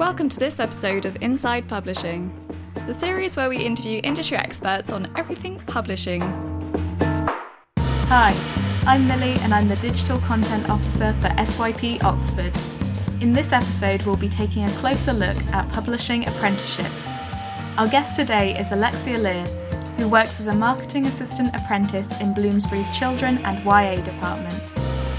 Welcome to this episode of Inside Publishing, the series where we interview industry experts on everything publishing. Hi, I'm Millie and I'm the Digital Content Officer for SYP Oxford. In this episode, we'll be taking a closer look at publishing apprenticeships. Our guest today is Alexia Lear, who works as a marketing assistant apprentice in Bloomsbury's Children and YA department.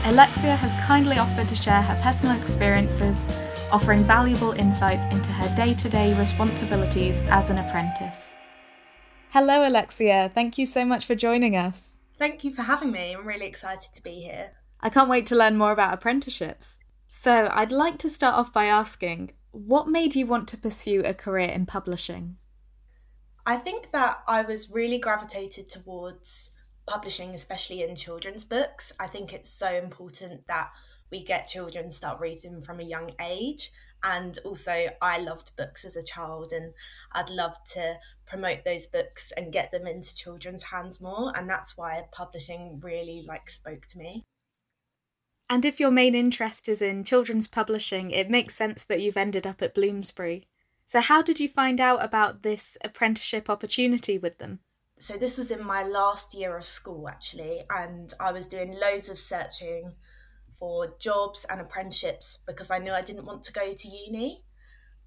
Alexia has kindly offered to share her personal experiences, offering valuable insights into her day to day responsibilities as an apprentice. Hello, Alexia. Thank you so much for joining us. Thank you for having me. I'm really excited to be here. I can't wait to learn more about apprenticeships. So, I'd like to start off by asking what made you want to pursue a career in publishing? I think that I was really gravitated towards publishing, especially in children's books. I think it's so important that we get children start reading from a young age. And also, I loved books as a child, and I'd love to promote those books and get them into children's hands more. And that's why publishing really like spoke to me. And if your main interest is in children's publishing, it makes sense that you've ended up at Bloomsbury. So, how did you find out about this apprenticeship opportunity with them? So, this was in my last year of school actually, and I was doing loads of searching for jobs and apprenticeships because I knew I didn't want to go to uni.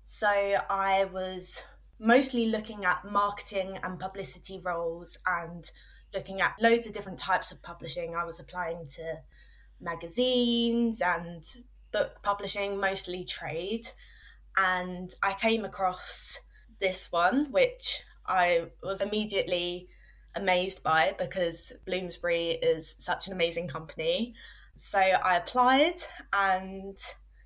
So, I was mostly looking at marketing and publicity roles and looking at loads of different types of publishing. I was applying to magazines and book publishing, mostly trade and I came across this one, which I was immediately amazed by because Bloomsbury is such an amazing company. So I applied and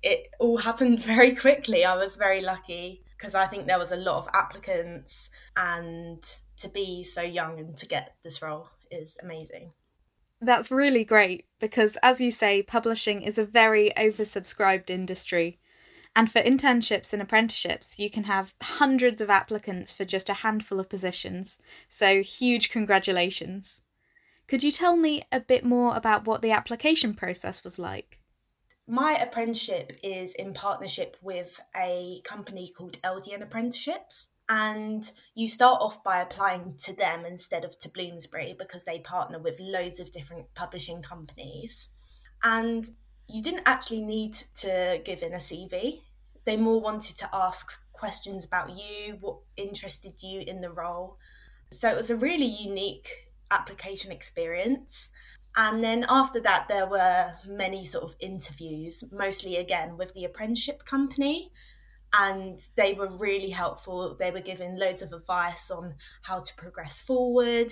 it all happened very quickly. I was very lucky because I think there was a lot of applicants and to be so young and to get this role is amazing. That's really great because, as you say, publishing is a very oversubscribed industry. And for internships and apprenticeships, you can have hundreds of applicants for just a handful of positions. So, huge congratulations. Could you tell me a bit more about what the application process was like? My apprenticeship is in partnership with a company called LDN Apprenticeships. And you start off by applying to them instead of to Bloomsbury because they partner with loads of different publishing companies. And you didn't actually need to give in a CV. They more wanted to ask questions about you, what interested you in the role. So it was a really unique application experience. And then after that, there were many sort of interviews, mostly again with the apprenticeship company. And they were really helpful. They were giving loads of advice on how to progress forward.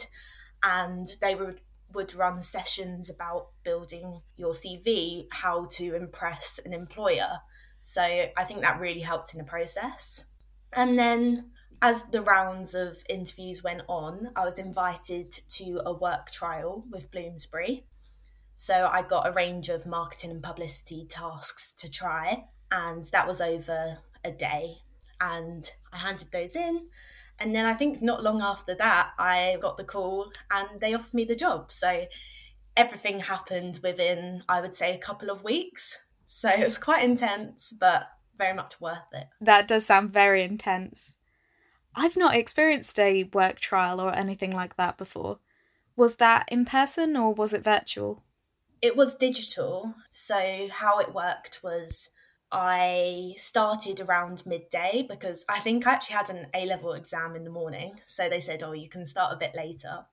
And they were would run sessions about building your CV, how to impress an employer. So I think that really helped in the process. And then as the rounds of interviews went on, I was invited to a work trial with Bloomsbury. So I got a range of marketing and publicity tasks to try, and that was over a day. And I handed those in, and then I think not long after that, I got the call and they offered me the job. So everything happened within, I would say, a couple of weeks. So it was quite intense, but very much worth it. That does sound very intense. I've not experienced a work trial or anything like that before. Was that in person or was it virtual? It was digital. So how it worked was I started around midday because I think I actually had an A level exam in the morning. So they said, oh, you can start a bit later.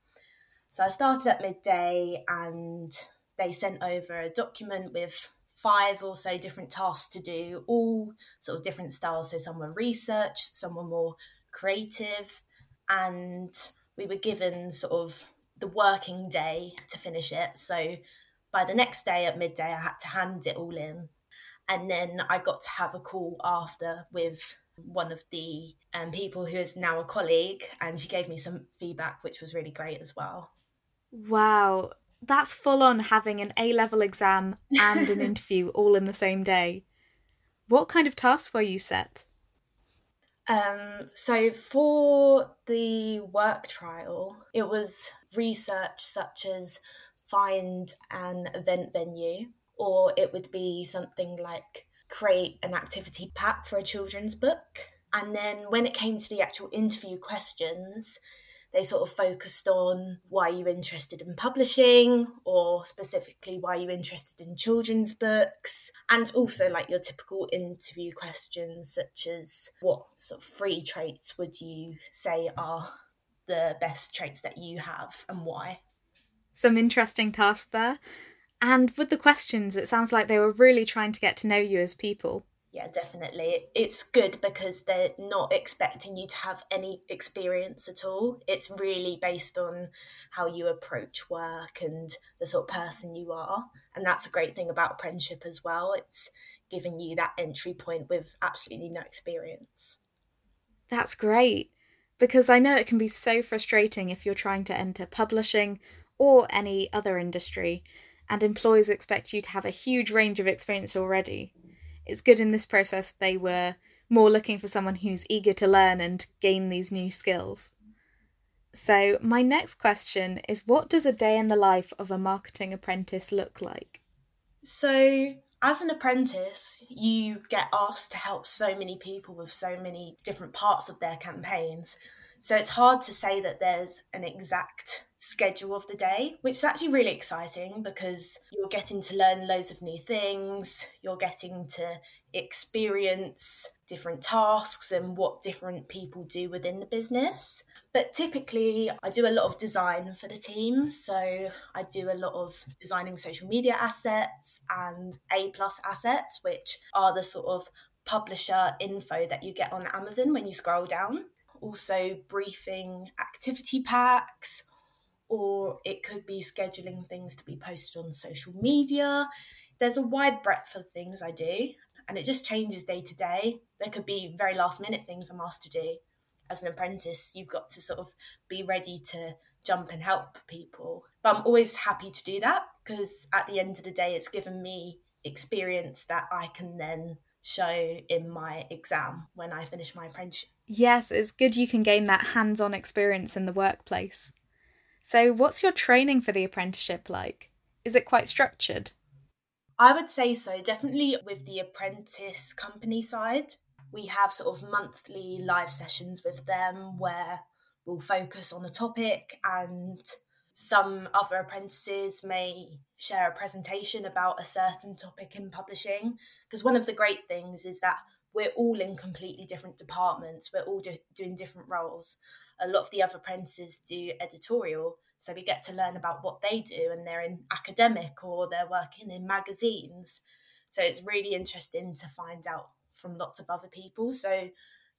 So I started at midday and they sent over a document with five or so different tasks to do, all sort of different styles. So some were research, some were more creative. And we were given sort of the working day to finish it. So by the next day at midday, I had to hand it all in and then I got to have a call after with one of the um, people who is now a colleague, and she gave me some feedback, which was really great as well. Wow, that's full on having an A level exam and an interview all in the same day. What kind of tasks were you set? Um, so for the work trial, it was research such as find an event venue or it would be something like create an activity pack for a children's book. And then when it came to the actual interview questions, they sort of focused on why you interested in publishing or specifically why you interested in children's books and also like your typical interview questions such as what sort of three traits would you say are the best traits that you have and why? Some interesting tasks there. And with the questions it sounds like they were really trying to get to know you as people yeah, definitely. It's good because they're not expecting you to have any experience at all. It's really based on how you approach work and the sort of person you are. And that's a great thing about apprenticeship as well. It's giving you that entry point with absolutely no experience. That's great because I know it can be so frustrating if you're trying to enter publishing or any other industry and employers expect you to have a huge range of experience already it's good in this process they were more looking for someone who's eager to learn and gain these new skills. So, my next question is what does a day in the life of a marketing apprentice look like? So, as an apprentice, you get asked to help so many people with so many different parts of their campaigns. So it's hard to say that there's an exact schedule of the day, which is actually really exciting because you're getting to learn loads of new things, you're getting to experience different tasks and what different people do within the business. But typically, I do a lot of design for the team. So I do a lot of designing social media assets and A plus assets, which are the sort of publisher info that you get on Amazon when you scroll down also briefing activity packs, or it could be scheduling things to be posted on social media. There's a wide breadth of things I do, and it just changes day to day. There could be very last minute things I'm asked to do. As an apprentice, you've got to sort of be ready to jump and help people. But I'm always happy to do that because at the end of the day, it's given me experience that I can then show in my exam when I finish my apprenticeship. Yes, it's good you can gain that hands on experience in the workplace. So, what's your training for the apprenticeship like? Is it quite structured? I would say so, definitely with the apprentice company side. We have sort of monthly live sessions with them where we'll focus on a topic and some other apprentices may share a presentation about a certain topic in publishing. Because one of the great things is that we're all in completely different departments, we're all do- doing different roles. A lot of the other apprentices do editorial, so we get to learn about what they do, and they're in academic or they're working in magazines. So it's really interesting to find out from lots of other people. So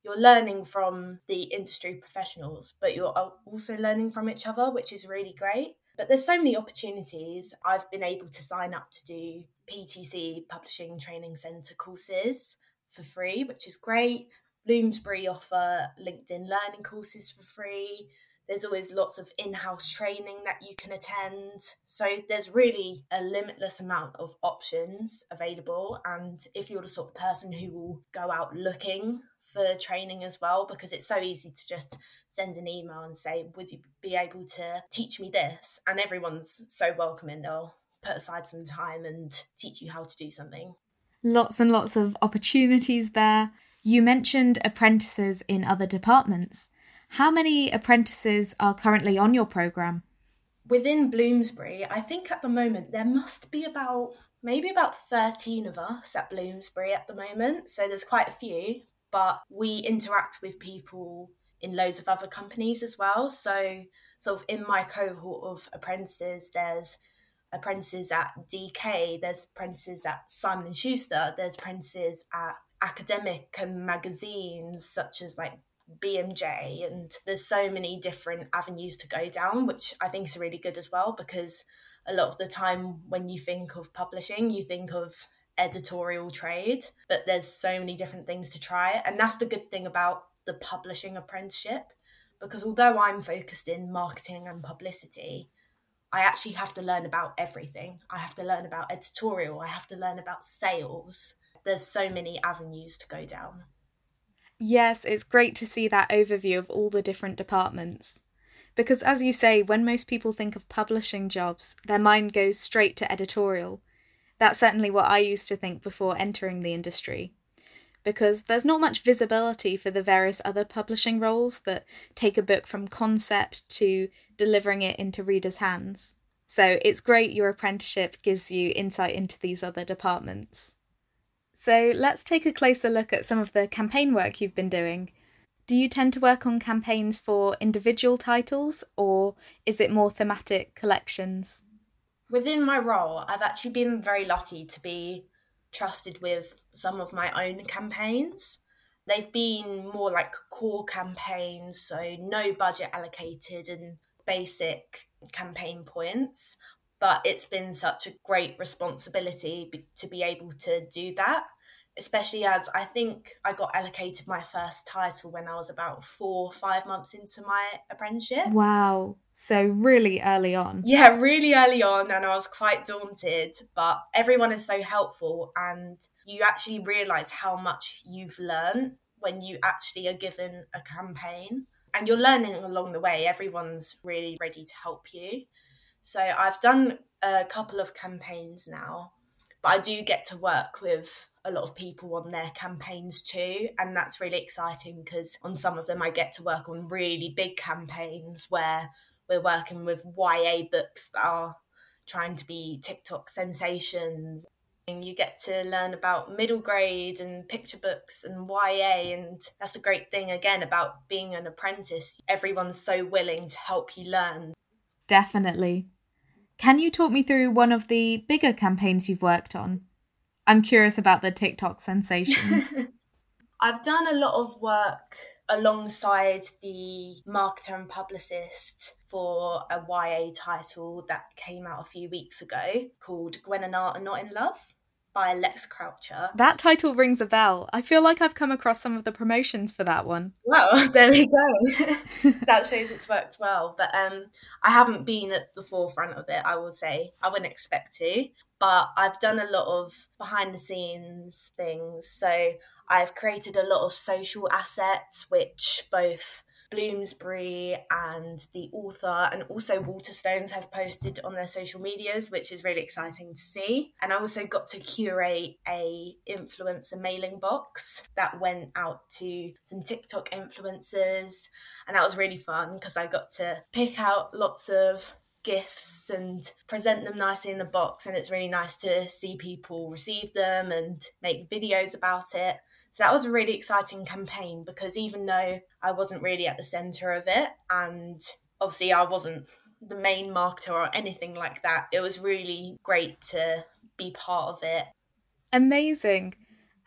you're learning from the industry professionals, but you're also learning from each other, which is really great. But there's so many opportunities. I've been able to sign up to do PTC Publishing Training Centre courses for free, which is great. Bloomsbury offer LinkedIn learning courses for free. There's always lots of in house training that you can attend. So there's really a limitless amount of options available. And if you're the sort of person who will go out looking for training as well because it's so easy to just send an email and say, Would you be able to teach me this? And everyone's so welcoming, they'll put aside some time and teach you how to do something. Lots and lots of opportunities there. You mentioned apprentices in other departments. How many apprentices are currently on your programme? Within Bloomsbury, I think at the moment there must be about maybe about 13 of us at Bloomsbury at the moment. So there's quite a few, but we interact with people in loads of other companies as well. So, sort of in my cohort of apprentices, there's apprentices at DK, there's apprentices at Simon and Schuster, there's apprentices at academic and magazines such as like BMJ, and there's so many different avenues to go down, which I think is really good as well because a lot of the time when you think of publishing, you think of editorial trade, but there's so many different things to try. And that's the good thing about the publishing apprenticeship, because although I'm focused in marketing and publicity, I actually have to learn about everything. I have to learn about editorial, I have to learn about sales. There's so many avenues to go down. Yes, it's great to see that overview of all the different departments. Because, as you say, when most people think of publishing jobs, their mind goes straight to editorial That's certainly what I used to think before entering the industry. Because there's not much visibility for the various other publishing roles that take a book from concept to delivering it into readers' hands. So it's great your apprenticeship gives you insight into these other departments. So let's take a closer look at some of the campaign work you've been doing. Do you tend to work on campaigns for individual titles or is it more thematic collections? Within my role, I've actually been very lucky to be trusted with some of my own campaigns. They've been more like core campaigns, so no budget allocated and basic campaign points. But it's been such a great responsibility to be able to do that especially as I think I got allocated my first title when I was about four, five months into my apprenticeship. Wow. So, really early on. Yeah, really early on. And I was quite daunted, but everyone is so helpful. And you actually realize how much you've learned when you actually are given a campaign. And you're learning along the way. Everyone's really ready to help you. So, I've done a couple of campaigns now, but I do get to work with a lot of people on their campaigns too. And that's really exciting because on some of them, I get to work on really big campaigns where we're working with YA books that are trying to be TikTok sensations. And you get to learn about middle grade and picture books and YA. And that's the great thing, again, about being an apprentice. Everyone's so willing to help you learn. Definitely. Can you talk me through one of the bigger campaigns you've worked on? I'm curious about the TikTok sensations. I've done a lot of work alongside the marketer and publicist for a YA title that came out a few weeks ago called Gwen and Art Are Not in Love by Lex Croucher. That title rings a bell. I feel like I've come across some of the promotions for that one. Well, there we go. that shows it's worked well. But um, I haven't been at the forefront of it, I would say. I wouldn't expect to but I've done a lot of behind the scenes things. So I've created a lot of social assets, which both Bloomsbury and the author and also Waterstones have posted on their social medias, which is really exciting to see. And I also got to curate a influencer mailing box that went out to some TikTok influencers, and that was really fun because I got to pick out lots of gifts and present them nicely in the box and it's really nice to see people receive them and make videos about it. So that was a really exciting campaign because even though i wasn't really at the center of it and obviously i wasn't the main marketer or anything like that it was really great to be part of it. Amazing.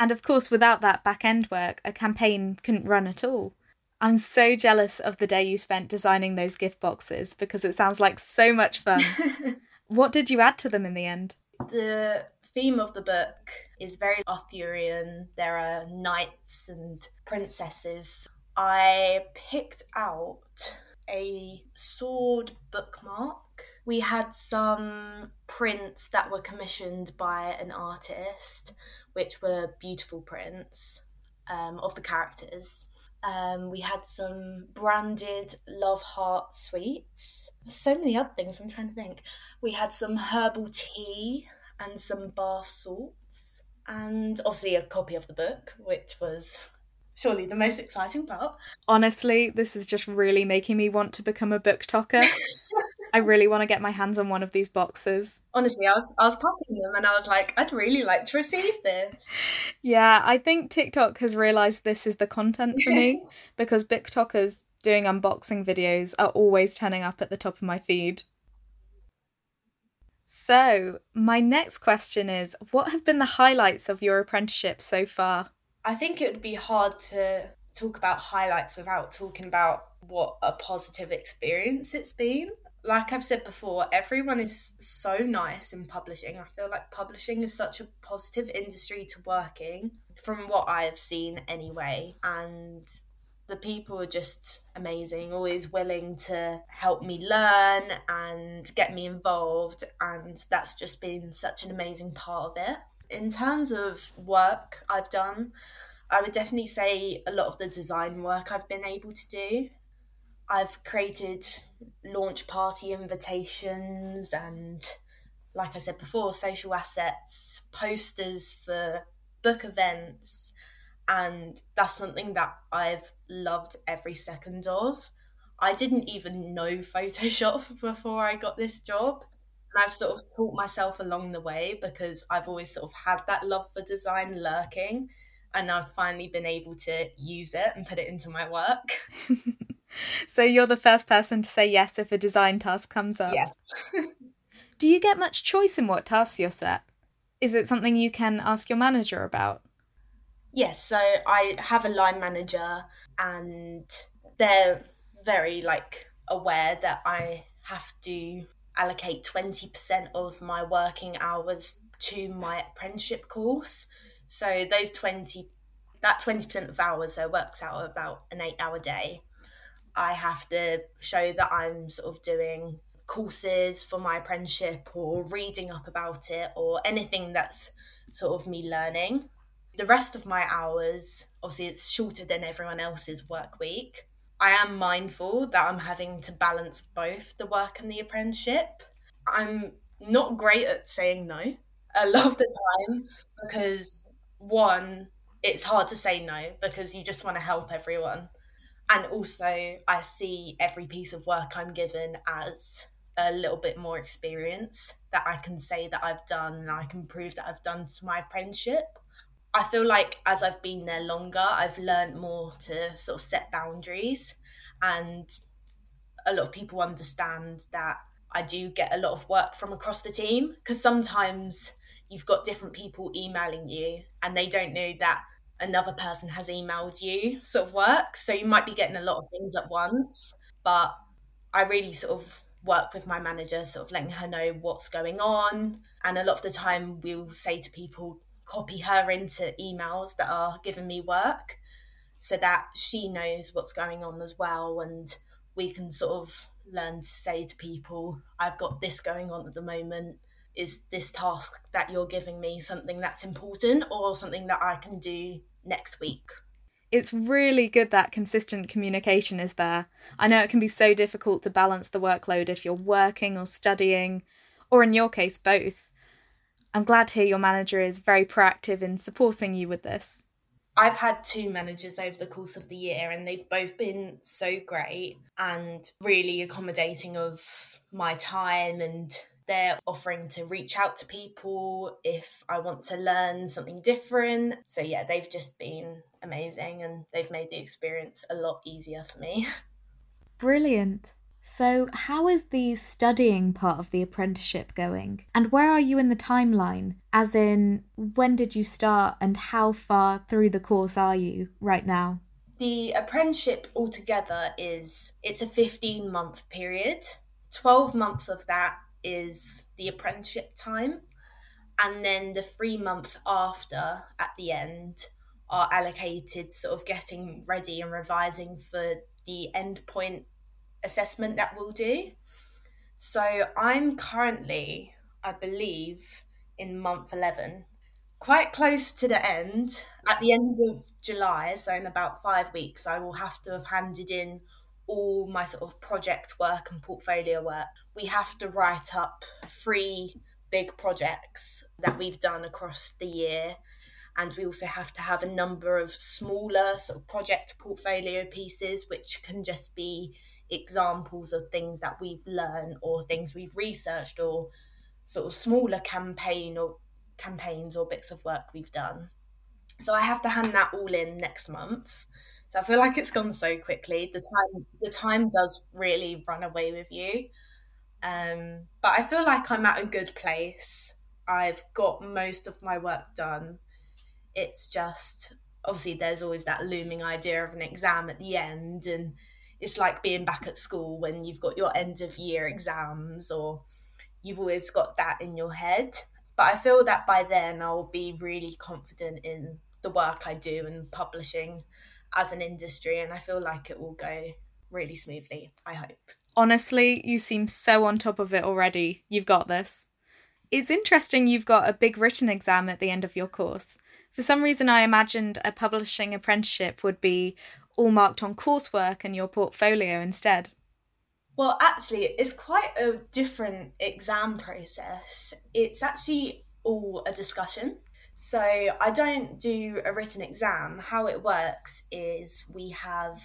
And of course without that back end work a campaign couldn't run at all I'm so jealous of the day you spent designing those gift boxes because it sounds like so much fun. what did you add to them in the end? The theme of the book is very Arthurian. There are knights and princesses. I picked out a sword bookmark. We had some prints that were commissioned by an artist, which were beautiful prints um, of the characters. Um, we had some branded Love Heart sweets. So many other things, I'm trying to think. We had some herbal tea and some bath salts, and obviously a copy of the book, which was surely the most exciting part. Honestly, this is just really making me want to become a BookToker. I really want to get my hands on one of these boxes. Honestly, I was I was popping them and I was like, I'd really like to receive this. Yeah, I think TikTok has realized this is the content for me because BookTokers doing unboxing videos are always turning up at the top of my feed. So, my next question is what have been the highlights of your apprenticeship so far? I think it would be hard to talk about highlights without talking about what a positive experience it's been like I've said before, everyone is so nice in publishing. I feel like publishing is such a positive industry to work in, from what I have seen anyway. And the people are just amazing, always willing to help me learn and get me involved. And that's just been such an amazing part of it. In terms of work I've done, I would definitely say a lot of the design work I've been able to do. I've created launch party invitations and like I said before, social assets, posters for book events, and that's something that I've loved every second of. I didn't even know Photoshop before I got this job. And I've sort of taught myself along the way because I've always sort of had that love for design lurking. And I've finally been able to use it and put it into my work. so you're the first person to say yes if a design task comes up? Yes. Do you get much choice in what tasks you're set? Is it something you can ask your manager about? Yes, so I have a line manager and they're very like aware that I have to allocate 20% of my working hours to my apprenticeship course. So those 20 that 20% of hours so works out about an 8 hour day. I have to show that I'm sort of doing courses for my apprenticeship or reading up about it or anything that's sort of me learning. The rest of my hours, obviously, it's shorter than everyone else's work week. I am mindful that I'm having to balance both the work and the apprenticeship. I'm not great at saying no a lot of the time because, one, it's hard to say no because you just want to help everyone. And also, I see every piece of work I'm given as a little bit more experience that I can say that I've done and I can prove that I've done to my apprenticeship. I feel like as I've been there longer, I've learned more to sort of set boundaries, and a lot of people understand that I do get a lot of work from across the team because sometimes you've got different people emailing you and they don't know that another person has emailed you sort of work. So you might be getting a lot of things at once, but I really sort of work with my manager, sort of letting her know what's going on. And a lot of the time, we'll say to people, copy her into emails that are giving me work so that she knows what's going on as well. And we can sort of learn to say to people, I've got this going on at the moment. Is this task that you're giving me something that's important or something that I can do next week? it's really good that consistent communication is there. I know it can be so difficult to balance the workload if you're working or studying, or in your case, both. I'm glad to hear your manager is very proactive in supporting you with this. I've had two managers over the course of the year, and they've both been so great and really accommodating of my time and they're offering to reach out to people if I want to learn something different. So, yeah, they've just been amazing and they've made the experience a lot easier for me. Brilliant. So, how is the studying part of the apprenticeship going? And where are you in the timeline? As in, when did you start and how far through the course are you right now? The apprenticeship altogether is it's a 15 month period. 12 months of that is the apprenticeship time. And then the three months after, at the end, are allocated sort of getting ready and revising for the endpoint assessment that we'll do. So I'm currently, I believe, in month 11, quite close to the end. At the end of July, so in about five weeks, I will have to have handed in all my sort of project work and portfolio work, we have to write up three big projects that we've done across the year. And we also have to have a number of smaller sort of project portfolio pieces, which can just be examples of things that we've learned or things we've researched or sort of smaller campaign or campaigns or bits of work we've done. So I have to hand that all in next month. So I feel like it's gone so quickly. The time the time does really run away with you. Um, but I feel like I'm at a good place. I've got most of my work done. It's just obviously there's always that looming idea of an exam at the end and it's like being back at school when you've got your end of year exams or you've always got that in your head. But I feel that by then I'll be really confident in the work I do and publishing as an industry, and I feel like it will go really smoothly. I hope. Honestly, you seem so on top of it already. You've got this. It's interesting you've got a big written exam at the end of your course. For some reason, I imagined a publishing apprenticeship would be all marked on coursework and your portfolio instead. Well, actually, it's quite a different exam process. It's actually all a discussion. So I don't do a written exam. How it works is we have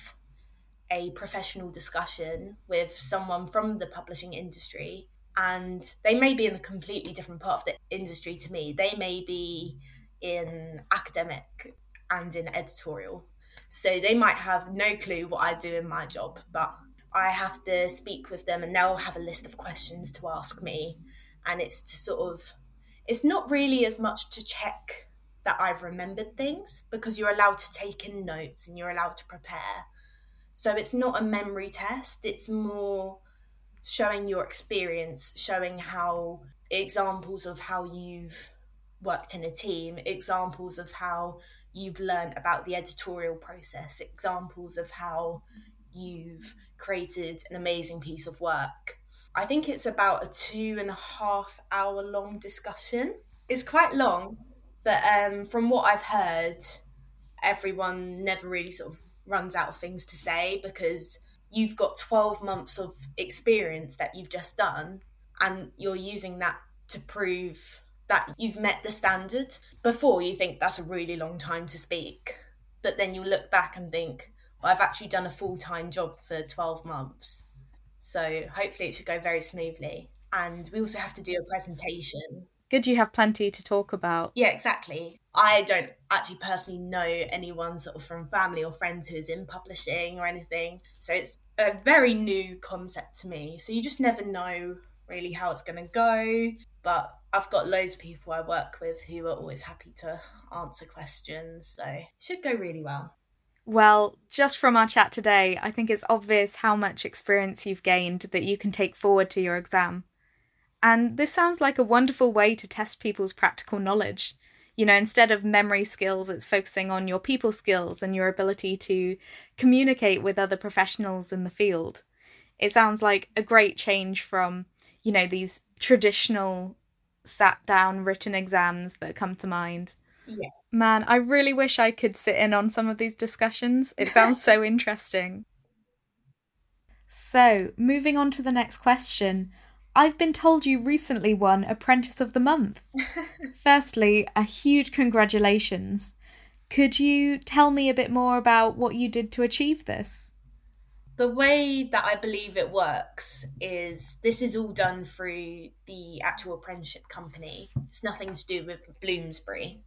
a professional discussion with someone from the publishing industry, and they may be in a completely different part of the industry to me. They may be in academic and in editorial. So they might have no clue what I do in my job, but I have to speak with them and they'll have a list of questions to ask me. And it's to sort of, it's not really as much to check that I've remembered things because you're allowed to take in notes and you're allowed to prepare. So it's not a memory test, it's more showing your experience, showing how examples of how you've worked in a team, examples of how you've learned about the editorial process, examples of how you've created an amazing piece of work. I think it's about a two and a half hour long discussion. It's quite long, but um, from what I've heard, everyone never really sort of runs out of things to say because you've got 12 months of experience that you've just done and you're using that to prove that you've met the standard. Before you think that's a really long time to speak, but then you look back and think, well, I've actually done a full time job for 12 months. So hopefully it should go very smoothly. And we also have to do a presentation. Good, you have plenty to talk about. Yeah, exactly. I don't actually personally know anyone sort of from family or friends who is in publishing or anything. So it's a very new concept to me. So you just never know really how it's going to go. But I've got loads of people I work with who are always happy to answer questions. So it should go really well. Well, just from our chat today, I think it's obvious how much experience you've gained that you can take forward to your exam. And this sounds like a wonderful way to test people's practical knowledge. You know, instead of memory skills, it's focusing on your people skills and your ability to communicate with other professionals in the field. It sounds like a great change from, you know, these traditional sat down written exams that come to mind. Yeah. Man, I really wish I could sit in on some of these discussions. It sounds so interesting. So, moving on to the next question. I've been told you recently won Apprentice of the Month. Firstly, a huge congratulations. Could you tell me a bit more about what you did to achieve this? The way that I believe it works is this is all done through the actual apprenticeship company. It's nothing to do with Bloomsbury.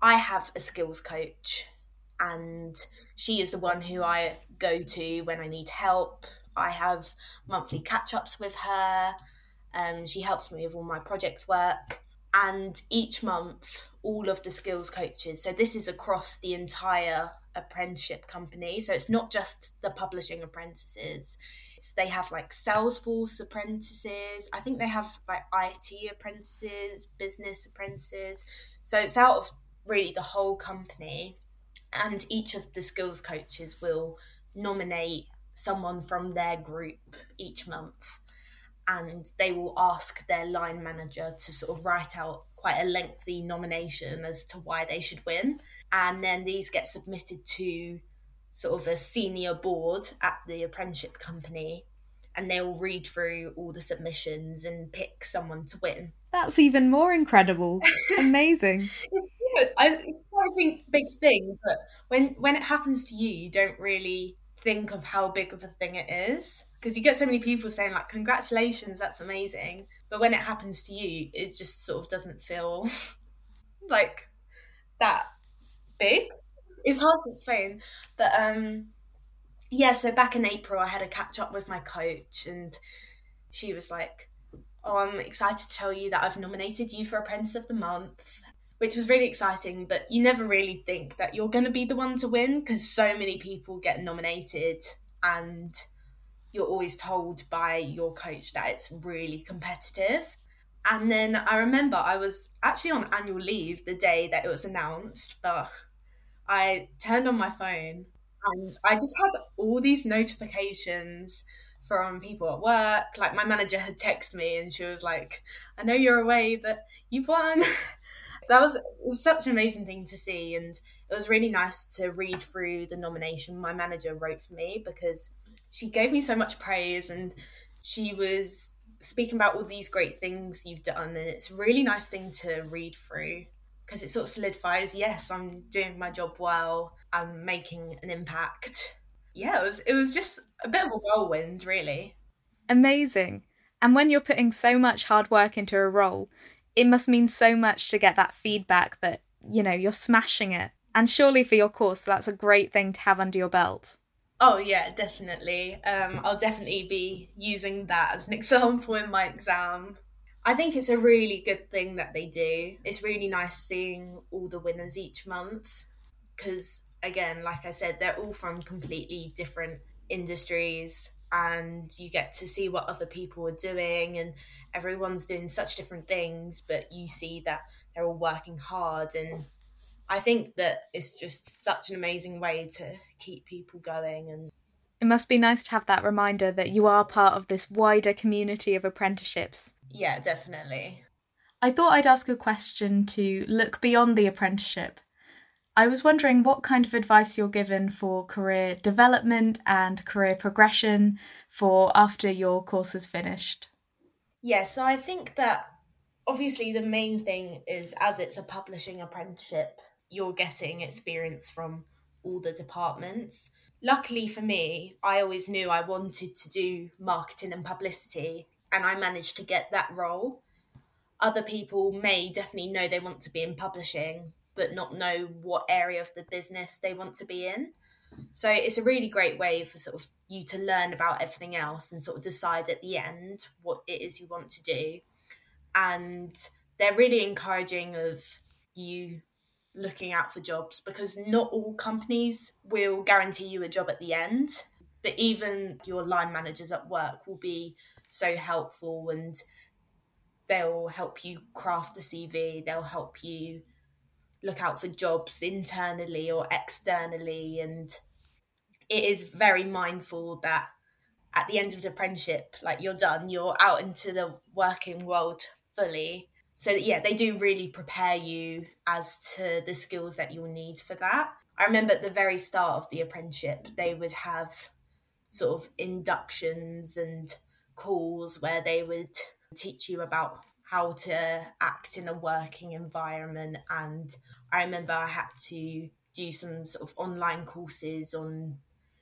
I have a skills coach, and she is the one who I go to when I need help. I have monthly catch ups with her. Um, she helps me with all my project work. And each month, all of the skills coaches, so this is across the entire apprenticeship company. So it's not just the publishing apprentices. It's, they have like Salesforce apprentices. I think they have like IT apprentices, business apprentices. So it's out of really the whole company. And each of the skills coaches will nominate someone from their group each month. And they will ask their line manager to sort of write out quite a lengthy nomination as to why they should win. And then these get submitted to sort of a senior board at the apprenticeship company and they'll read through all the submissions and pick someone to win. That's even more incredible. Amazing. it's, you know, I, it's quite a big thing, but when when it happens to you, you don't really think of how big of a thing it is because you get so many people saying like congratulations that's amazing but when it happens to you it just sort of doesn't feel like that big it's hard to explain but um yeah, so back in April, I had a catch up with my coach, and she was like, Oh, I'm excited to tell you that I've nominated you for Apprentice of the Month, which was really exciting. But you never really think that you're going to be the one to win because so many people get nominated, and you're always told by your coach that it's really competitive. And then I remember I was actually on annual leave the day that it was announced, but I turned on my phone and I just had all these notifications from people at work. Like my manager had texted me and she was like, I know you're away, but you've won. that was, was such an amazing thing to see. And it was really nice to read through the nomination my manager wrote for me because she gave me so much praise and she was speaking about all these great things you've done, and it's a really nice thing to read through because it sort of solidifies yes, I'm doing my job well, I'm making an impact. Yeah, it was it was just a bit of a whirlwind, really. Amazing. And when you're putting so much hard work into a role, it must mean so much to get that feedback that, you know, you're smashing it. And surely for your course, that's a great thing to have under your belt. Oh yeah, definitely. Um, I'll definitely be using that as an example in my exam. I think it's a really good thing that they do. It's really nice seeing all the winners each month because, again, like I said, they're all from completely different industries and you get to see what other people are doing and everyone's doing such different things but you see that they're all working hard and i think that it's just such an amazing way to keep people going and it must be nice to have that reminder that you are part of this wider community of apprenticeships. Yeah definitely. I thought i'd ask a question to look beyond the apprenticeship. I was wondering what kind of advice you're given for career development and career progression for after your course is finished. Yeah, so I think that obviously the main thing is as it's a publishing apprenticeship, you're getting experience from all the departments. Luckily for me, I always knew I wanted to do marketing and publicity, and I managed to get that role. Other people may definitely know they want to be in publishing, but not know what area of the business they want to be in. So it's a really great way for sort of you to learn about everything else and sort of decide at the end what it is you want to do. And they're really encouraging of you looking out for jobs because not all companies will guarantee you a job at the end. But even your line managers at work will be so helpful and they'll help you craft a CV, they'll help you look out for jobs internally or externally and it is very mindful that at the end of the apprenticeship like you're done you're out into the working world fully so yeah they do really prepare you as to the skills that you'll need for that i remember at the very start of the apprenticeship they would have sort of inductions and calls where they would teach you about how to act in a working environment. And I remember I had to do some sort of online courses on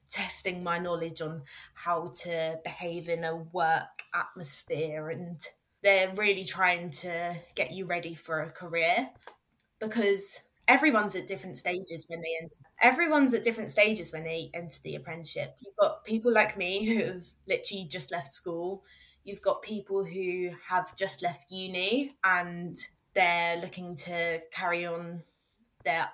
testing my knowledge on how to behave in a work atmosphere. And they're really trying to get you ready for a career because everyone's at different stages when they enter everyone's at different stages when they enter the apprenticeship you've got people like me who have literally just left school You've got people who have just left uni and they're looking to carry on their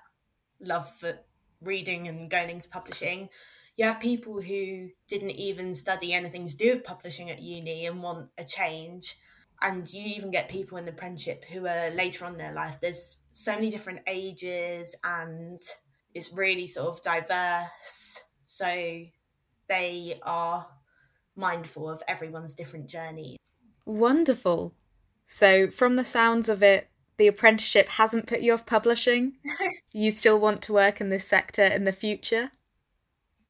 love for reading and going into publishing. You have people who didn't even study anything to do with publishing at uni and want a change. And you even get people in the apprenticeship who are later on in their life. There's so many different ages and it's really sort of diverse. So they are mindful of everyone's different journey. Wonderful. So, from the sounds of it, the apprenticeship hasn't put you off publishing. you still want to work in this sector in the future?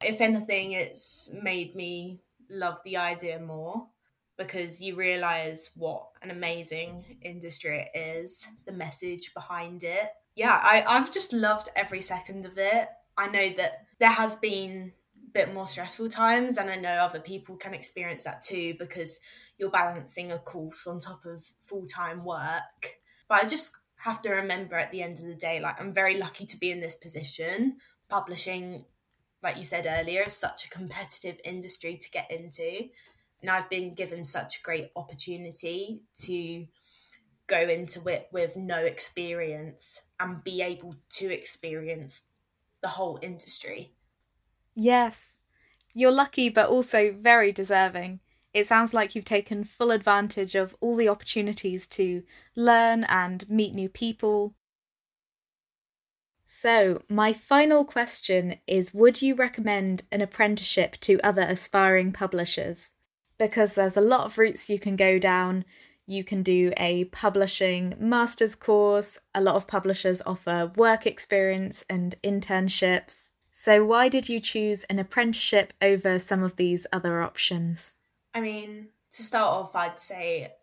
If anything, it's made me love the idea more because you realize what an amazing industry it is, the message behind it. Yeah, I, I've just loved every second of it. I know that there has been a bit more stressful times and i know other people can experience that too because you're balancing a course on top of full-time work but i just have to remember at the end of the day like i'm very lucky to be in this position publishing like you said earlier is such a competitive industry to get into and i've been given such a great opportunity to go into it with no experience and be able to experience the whole industry Yes. You're lucky, but also very deserving. It sounds like you've taken full advantage of all the opportunities to learn and meet new people. So, my final question is Would you recommend an apprenticeship to other aspiring publishers? Because there's a lot of routes you can go down. You can do a publishing master's course, a lot of publishers offer work experience and internships. So, why did you choose an apprenticeship over some of these other options? I mean, To start off, I'd say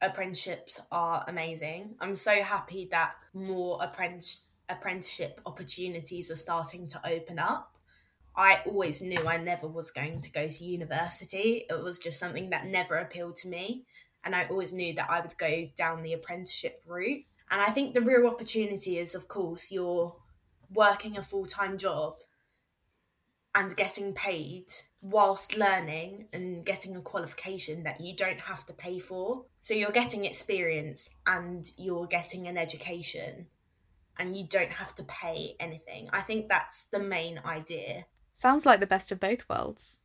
apprenticeships are amazing. I'm so happy that more apprentice apprenticeship opportunities are starting to open up. I always knew I never was going to go to university. It was just something that never appealed to me. And I always knew that I would go down the apprenticeship route. And I think the real opportunity is, of course, you're working a full time job and getting paid whilst learning and getting a qualification that you don't have to pay for. So you're getting experience and you're getting an education and you don't have to pay anything. I think that's the main idea. Sounds like the best of both worlds.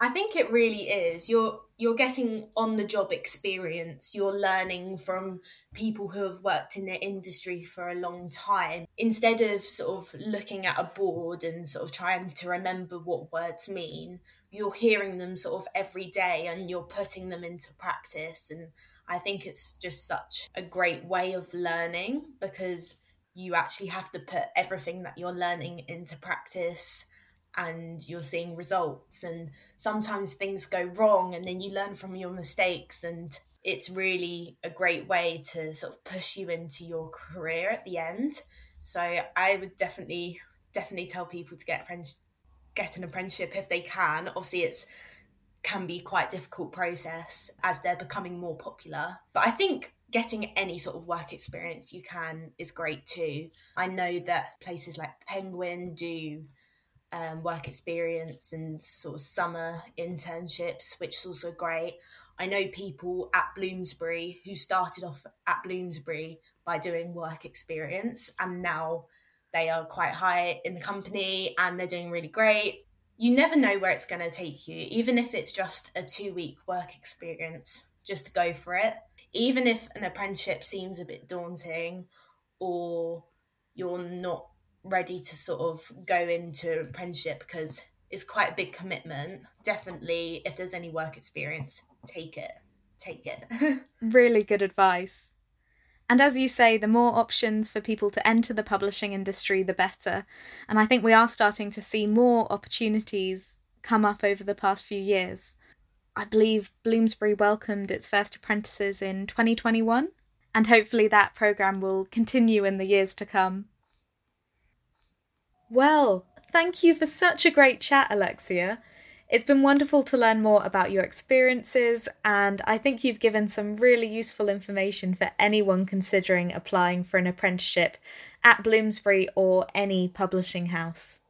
I think it really is. You're you're getting on the job experience. You're learning from people who have worked in the industry for a long time instead of sort of looking at a board and sort of trying to remember what words mean. You're hearing them sort of every day and you're putting them into practice and I think it's just such a great way of learning because you actually have to put everything that you're learning into practice and you're seeing results and sometimes things go wrong and then you learn from your mistakes and it's really a great way to sort of push you into your career at the end. So i would definitely definitely tell people to get friends get an apprenticeship if they can. Obviously it's can be quite difficult process as they're becoming more popular but i think getting any sort of work experience you can is great too. I know that places like penguin do um, work experience and sort of summer internships, which is also great. I know people at Bloomsbury who started off at Bloomsbury by doing work experience and now they are quite high in the company and they're doing really great. You never know where it's going to take you, even if it's just a two week work experience, just go for it. Even if an apprenticeship seems a bit daunting or you're not ready to sort of go into apprenticeship because it's quite a big commitment. Definitely, if there's any work experience, take it. Take it. really good advice. And as you say, the more options for people to enter the publishing industry, the better. And I think we are starting to see more opportunities come up over the past few years. I believe Bloomsbury welcomed its first apprentices in 2021, and hopefully that programme will continue in the years to come. Well, thank you for such a great chat, Alexia. It's been wonderful to learn more about your experiences, and I think you've given some really useful information for anyone considering applying for an apprenticeship at Bloomsbury or any publishing house.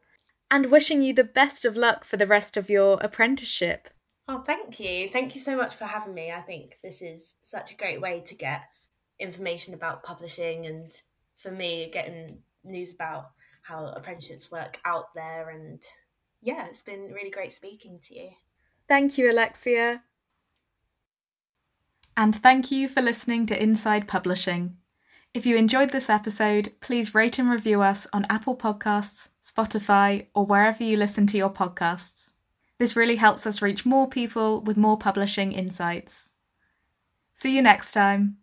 And wishing you the best of luck for the rest of your apprenticeship. Oh, thank you. Thank you so much for having me. I think this is such a great way to get information about publishing and for me, getting news about how apprenticeships work out there. And yeah, it's been really great speaking to you. Thank you, Alexia. And thank you for listening to Inside Publishing. If you enjoyed this episode, please rate and review us on Apple Podcasts, Spotify, or wherever you listen to your podcasts. This really helps us reach more people with more publishing insights. See you next time.